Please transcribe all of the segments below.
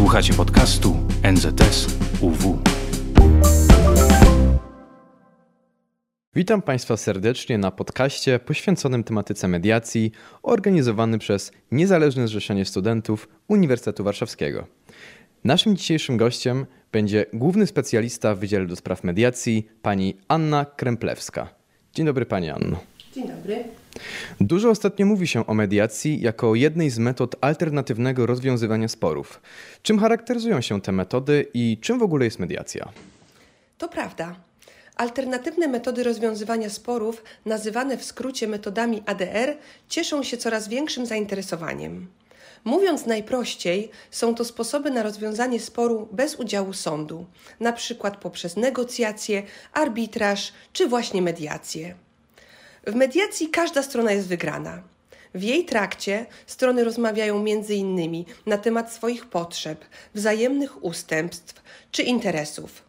Słuchacie podcastu NZS UW. Witam Państwa serdecznie na podcaście poświęconym tematyce mediacji, organizowany przez Niezależne Zrzeszenie Studentów Uniwersytetu Warszawskiego. Naszym dzisiejszym gościem będzie główny specjalista w Wydziale do Spraw Mediacji, pani Anna Kremplewska. Dzień dobry Pani Anno. Dzień dobry. Dużo ostatnio mówi się o mediacji jako jednej z metod alternatywnego rozwiązywania sporów. Czym charakteryzują się te metody i czym w ogóle jest mediacja? To prawda. Alternatywne metody rozwiązywania sporów, nazywane w skrócie metodami ADR, cieszą się coraz większym zainteresowaniem. Mówiąc najprościej, są to sposoby na rozwiązanie sporu bez udziału sądu, na przykład poprzez negocjacje, arbitraż czy właśnie mediację. W mediacji każda strona jest wygrana. W jej trakcie strony rozmawiają innymi na temat swoich potrzeb, wzajemnych ustępstw czy interesów.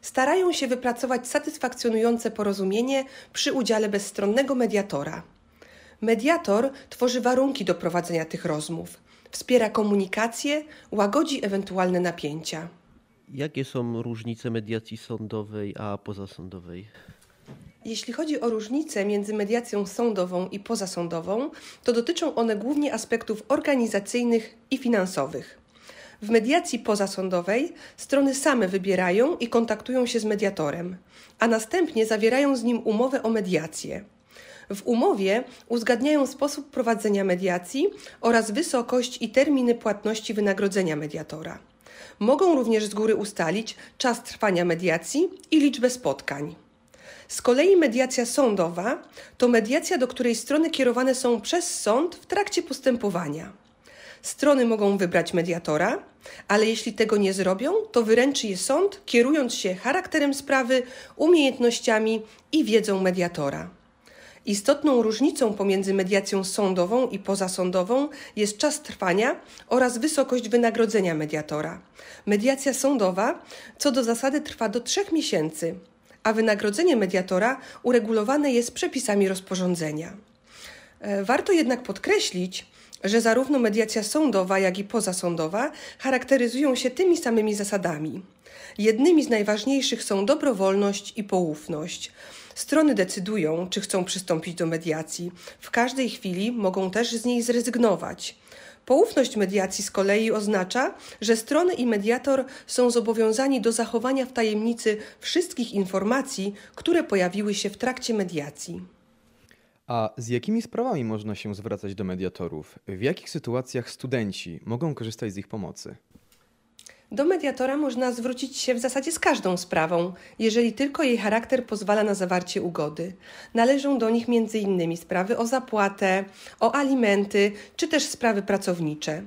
Starają się wypracować satysfakcjonujące porozumienie przy udziale bezstronnego mediatora. Mediator tworzy warunki do prowadzenia tych rozmów, wspiera komunikację, łagodzi ewentualne napięcia. Jakie są różnice mediacji sądowej a pozasądowej? Jeśli chodzi o różnice między mediacją sądową i pozasądową, to dotyczą one głównie aspektów organizacyjnych i finansowych. W mediacji pozasądowej strony same wybierają i kontaktują się z mediatorem, a następnie zawierają z nim umowę o mediację. W umowie uzgadniają sposób prowadzenia mediacji oraz wysokość i terminy płatności wynagrodzenia mediatora. Mogą również z góry ustalić czas trwania mediacji i liczbę spotkań. Z kolei mediacja sądowa to mediacja, do której strony kierowane są przez sąd w trakcie postępowania. Strony mogą wybrać mediatora, ale jeśli tego nie zrobią, to wyręczy je sąd, kierując się charakterem sprawy, umiejętnościami i wiedzą mediatora. Istotną różnicą pomiędzy mediacją sądową i pozasądową jest czas trwania oraz wysokość wynagrodzenia mediatora. Mediacja sądowa co do zasady trwa do trzech miesięcy, a wynagrodzenie mediatora uregulowane jest przepisami rozporządzenia. E, warto jednak podkreślić, że zarówno mediacja sądowa, jak i pozasądowa charakteryzują się tymi samymi zasadami. Jednymi z najważniejszych są dobrowolność i poufność. Strony decydują, czy chcą przystąpić do mediacji. W każdej chwili mogą też z niej zrezygnować. Poufność mediacji z kolei oznacza, że strony i mediator są zobowiązani do zachowania w tajemnicy wszystkich informacji, które pojawiły się w trakcie mediacji. A z jakimi sprawami można się zwracać do mediatorów? W jakich sytuacjach studenci mogą korzystać z ich pomocy? Do mediatora można zwrócić się w zasadzie z każdą sprawą, jeżeli tylko jej charakter pozwala na zawarcie ugody. Należą do nich m.in. sprawy o zapłatę, o alimenty czy też sprawy pracownicze.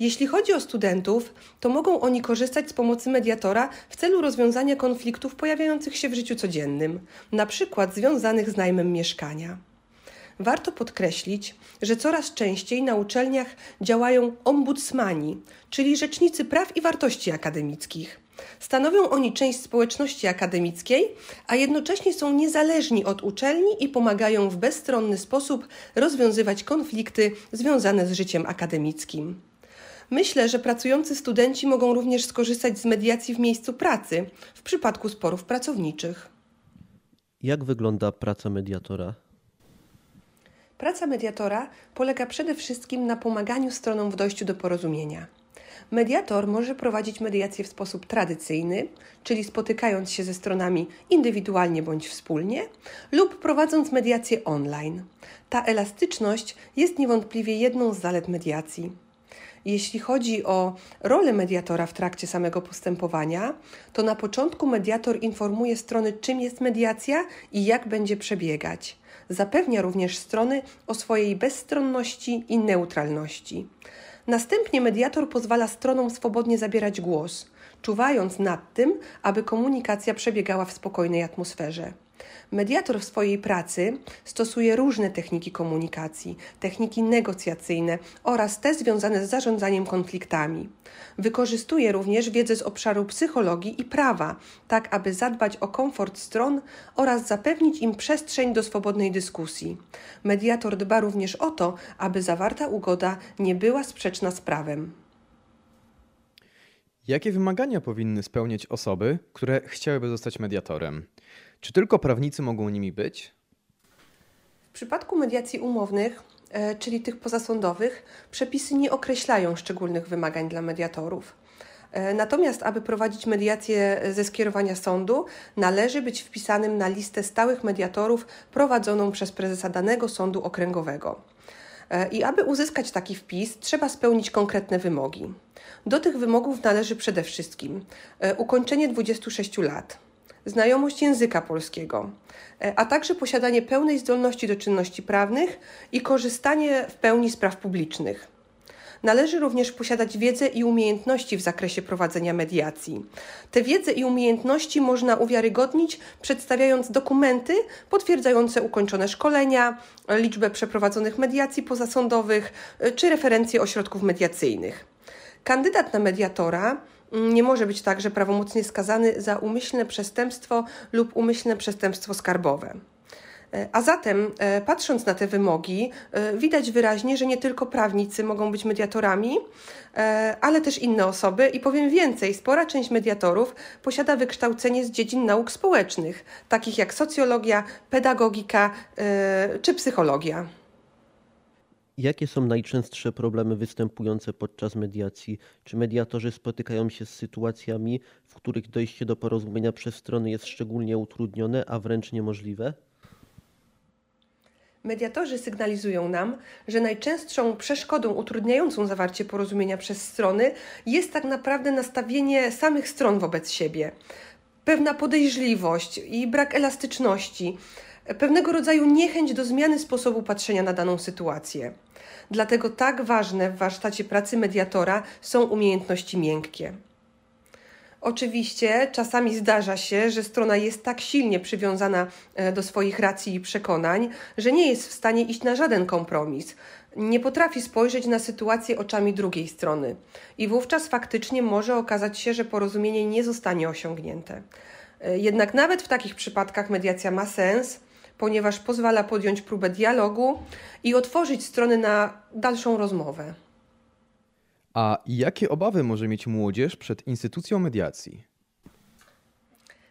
Jeśli chodzi o studentów, to mogą oni korzystać z pomocy mediatora w celu rozwiązania konfliktów pojawiających się w życiu codziennym, na przykład związanych z najmem mieszkania. Warto podkreślić, że coraz częściej na uczelniach działają ombudsmani, czyli rzecznicy praw i wartości akademickich. Stanowią oni część społeczności akademickiej, a jednocześnie są niezależni od uczelni i pomagają w bezstronny sposób rozwiązywać konflikty związane z życiem akademickim. Myślę, że pracujący studenci mogą również skorzystać z mediacji w miejscu pracy w przypadku sporów pracowniczych. Jak wygląda praca mediatora? Praca mediatora polega przede wszystkim na pomaganiu stronom w dojściu do porozumienia. Mediator może prowadzić mediację w sposób tradycyjny, czyli spotykając się ze stronami indywidualnie bądź wspólnie, lub prowadząc mediację online. Ta elastyczność jest niewątpliwie jedną z zalet mediacji. Jeśli chodzi o rolę mediatora w trakcie samego postępowania, to na początku mediator informuje strony, czym jest mediacja i jak będzie przebiegać. Zapewnia również strony o swojej bezstronności i neutralności. Następnie mediator pozwala stronom swobodnie zabierać głos, czuwając nad tym, aby komunikacja przebiegała w spokojnej atmosferze. Mediator w swojej pracy stosuje różne techniki komunikacji, techniki negocjacyjne oraz te związane z zarządzaniem konfliktami. Wykorzystuje również wiedzę z obszaru psychologii i prawa, tak aby zadbać o komfort stron oraz zapewnić im przestrzeń do swobodnej dyskusji. Mediator dba również o to, aby zawarta ugoda nie była sprzeczna z prawem. Jakie wymagania powinny spełniać osoby, które chciałyby zostać mediatorem? Czy tylko prawnicy mogą nimi być? W przypadku mediacji umownych, e, czyli tych pozasądowych, przepisy nie określają szczególnych wymagań dla mediatorów. E, natomiast, aby prowadzić mediację ze skierowania sądu, należy być wpisanym na listę stałych mediatorów prowadzoną przez prezesa danego sądu okręgowego. E, I aby uzyskać taki wpis, trzeba spełnić konkretne wymogi. Do tych wymogów należy przede wszystkim e, ukończenie 26 lat, znajomość języka polskiego, a także posiadanie pełnej zdolności do czynności prawnych i korzystanie w pełni z praw publicznych. Należy również posiadać wiedzę i umiejętności w zakresie prowadzenia mediacji. Te wiedzę i umiejętności można uwiarygodnić, przedstawiając dokumenty potwierdzające ukończone szkolenia, liczbę przeprowadzonych mediacji pozasądowych czy referencje ośrodków mediacyjnych. Kandydat na mediatora nie może być także prawomocnie skazany za umyślne przestępstwo lub umyślne przestępstwo skarbowe. E, a zatem, e, patrząc na te wymogi, e, widać wyraźnie, że nie tylko prawnicy mogą być mediatorami, ale też inne osoby. I powiem więcej, spora część mediatorów posiada wykształcenie z dziedzin nauk społecznych, takich jak socjologia, pedagogika czy psychologia. Jakie są najczęstsze problemy występujące podczas mediacji? Czy mediatorzy spotykają się z sytuacjami, w których dojście do porozumienia przez strony jest szczególnie utrudnione, a wręcz niemożliwe? Mediatorzy sygnalizują nam, że najczęstszą przeszkodą utrudniającą zawarcie porozumienia przez strony jest tak naprawdę nastawienie samych stron wobec siebie. Pewna podejrzliwość i brak elastyczności, pewnego rodzaju niechęć do zmiany sposobu patrzenia na daną sytuację. Dlatego tak ważne w warsztacie pracy mediatora są umiejętności miękkie. Oczywiście czasami zdarza się, że strona jest tak silnie przywiązana e, do swoich racji i przekonań, że nie jest w stanie iść na żaden kompromis. Nie potrafi spojrzeć na sytuację oczami drugiej strony i wówczas faktycznie może okazać się, że porozumienie nie zostanie osiągnięte. E, jednak nawet w takich przypadkach mediacja ma sens, ponieważ pozwala podjąć próbę dialogu i otworzyć strony na dalszą rozmowę. A jakie obawy może mieć młodzież przed instytucją mediacji?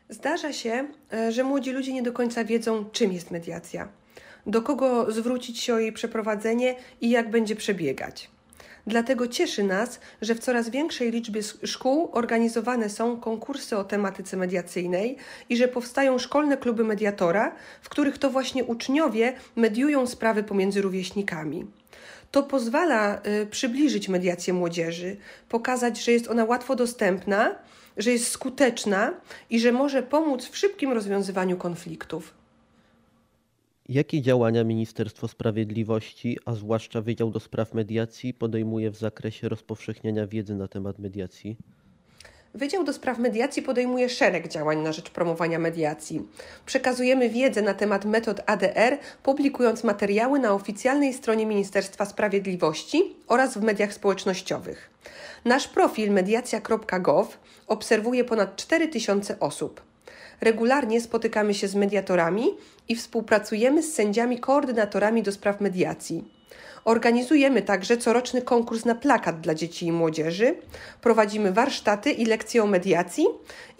Zdarza się, e, że młodzi ludzie nie do końca wiedzą, czym jest mediacja, do kogo zwrócić się o jej przeprowadzenie i jak będzie przebiegać. Dlatego cieszy nas, że w coraz większej liczbie szkół organizowane są konkursy o tematyce mediacyjnej i że powstają szkolne kluby mediatora, w których to właśnie uczniowie mediują sprawy pomiędzy rówieśnikami. To pozwala y, przybliżyć mediację młodzieży, pokazać, że jest ona łatwo dostępna, że jest skuteczna i że może pomóc w szybkim rozwiązywaniu konfliktów. Jakie działania Ministerstwo Sprawiedliwości, a zwłaszcza Wydział do Spraw Mediacji, podejmuje w zakresie rozpowszechniania wiedzy na temat mediacji? Wydział do Spraw Mediacji podejmuje szereg działań na rzecz promowania mediacji. Przekazujemy wiedzę na temat metod ADR, publikując materiały na oficjalnej stronie Ministerstwa Sprawiedliwości oraz w mediach społecznościowych. Nasz profil mediacja.gov obserwuje ponad 4000 osób. Regularnie spotykamy się z mediatorami i współpracujemy z sędziami koordynatorami do spraw mediacji. Organizujemy także coroczny konkurs na plakat dla dzieci i młodzieży, prowadzimy warsztaty i lekcje o mediacji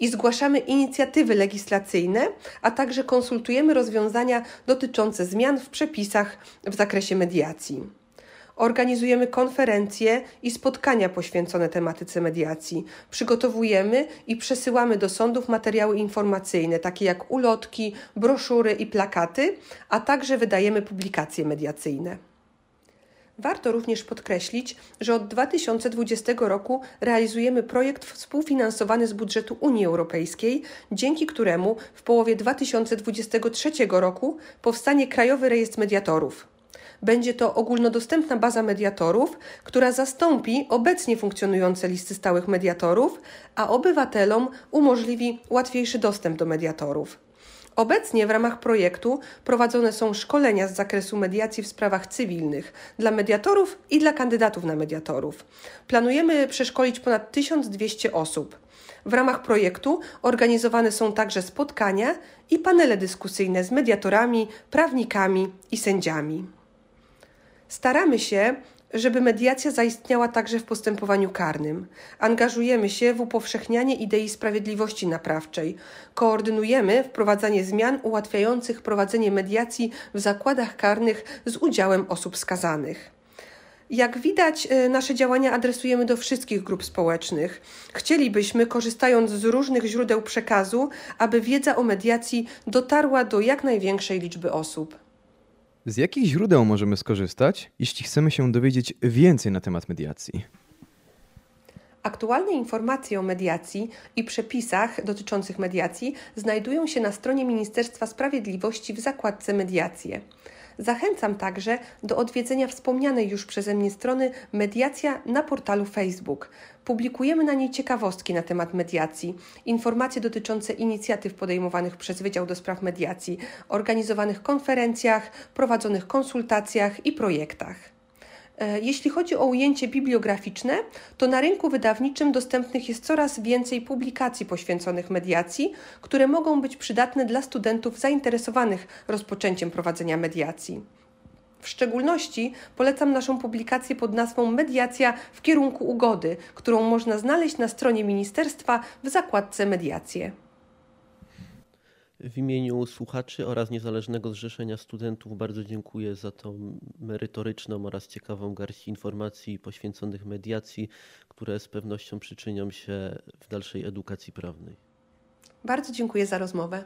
i zgłaszamy inicjatywy legislacyjne, a także konsultujemy rozwiązania dotyczące zmian w przepisach w zakresie mediacji. Organizujemy konferencje i spotkania poświęcone tematyce mediacji. Przygotowujemy i przesyłamy do sądów materiały informacyjne, takie jak ulotki, broszury i plakaty, a także wydajemy publikacje mediacyjne. Warto również podkreślić, że od 2020 roku realizujemy projekt współfinansowany z budżetu Unii Europejskiej, dzięki któremu w połowie 2023 roku powstanie Krajowy Rejestr Mediatorów. Będzie to ogólnodostępna baza mediatorów, która zastąpi obecnie funkcjonujące listy stałych mediatorów, a obywatelom umożliwi łatwiejszy dostęp do mediatorów. Obecnie w ramach projektu prowadzone są szkolenia z zakresu mediacji w sprawach cywilnych dla mediatorów i dla kandydatów na mediatorów. Planujemy przeszkolić ponad 1200 osób. W ramach projektu organizowane są także spotkania i panele dyskusyjne z mediatorami, prawnikami i sędziami. Staramy się, żeby mediacja zaistniała także w postępowaniu karnym. Angażujemy się w upowszechnianie idei sprawiedliwości naprawczej. Koordynujemy wprowadzanie zmian ułatwiających prowadzenie mediacji w zakładach karnych z udziałem osób skazanych. Jak widać, y, nasze działania adresujemy do wszystkich grup społecznych. Chcielibyśmy, korzystając z różnych źródeł przekazu, aby wiedza o mediacji dotarła do jak największej liczby osób. Z jakich źródeł możemy skorzystać, jeśli chcemy się dowiedzieć więcej na temat mediacji? Aktualne informacje o mediacji i przepisach dotyczących mediacji znajdują się na stronie Ministerstwa Sprawiedliwości w zakładce Mediacje. Zachęcam także do odwiedzenia wspomnianej już przeze mnie strony Mediacja na portalu Facebook. Publikujemy na niej ciekawostki na temat mediacji, informacje dotyczące inicjatyw podejmowanych przez Wydział do Spraw Mediacji, organizowanych konferencjach, prowadzonych konsultacjach i projektach. E, jeśli chodzi o ujęcie bibliograficzne, to na rynku wydawniczym dostępnych jest coraz więcej publikacji poświęconych mediacji, które mogą być przydatne dla studentów zainteresowanych rozpoczęciem prowadzenia mediacji. W szczególności polecam naszą publikację pod nazwą Mediacja w kierunku ugody, którą można znaleźć na stronie ministerstwa w zakładce Mediacje. W imieniu słuchaczy oraz Niezależnego Zrzeszenia Studentów bardzo dziękuję za tą merytoryczną oraz ciekawą garść informacji poświęconych mediacji, które z pewnością przyczynią się w dalszej edukacji prawnej. Bardzo dziękuję za rozmowę.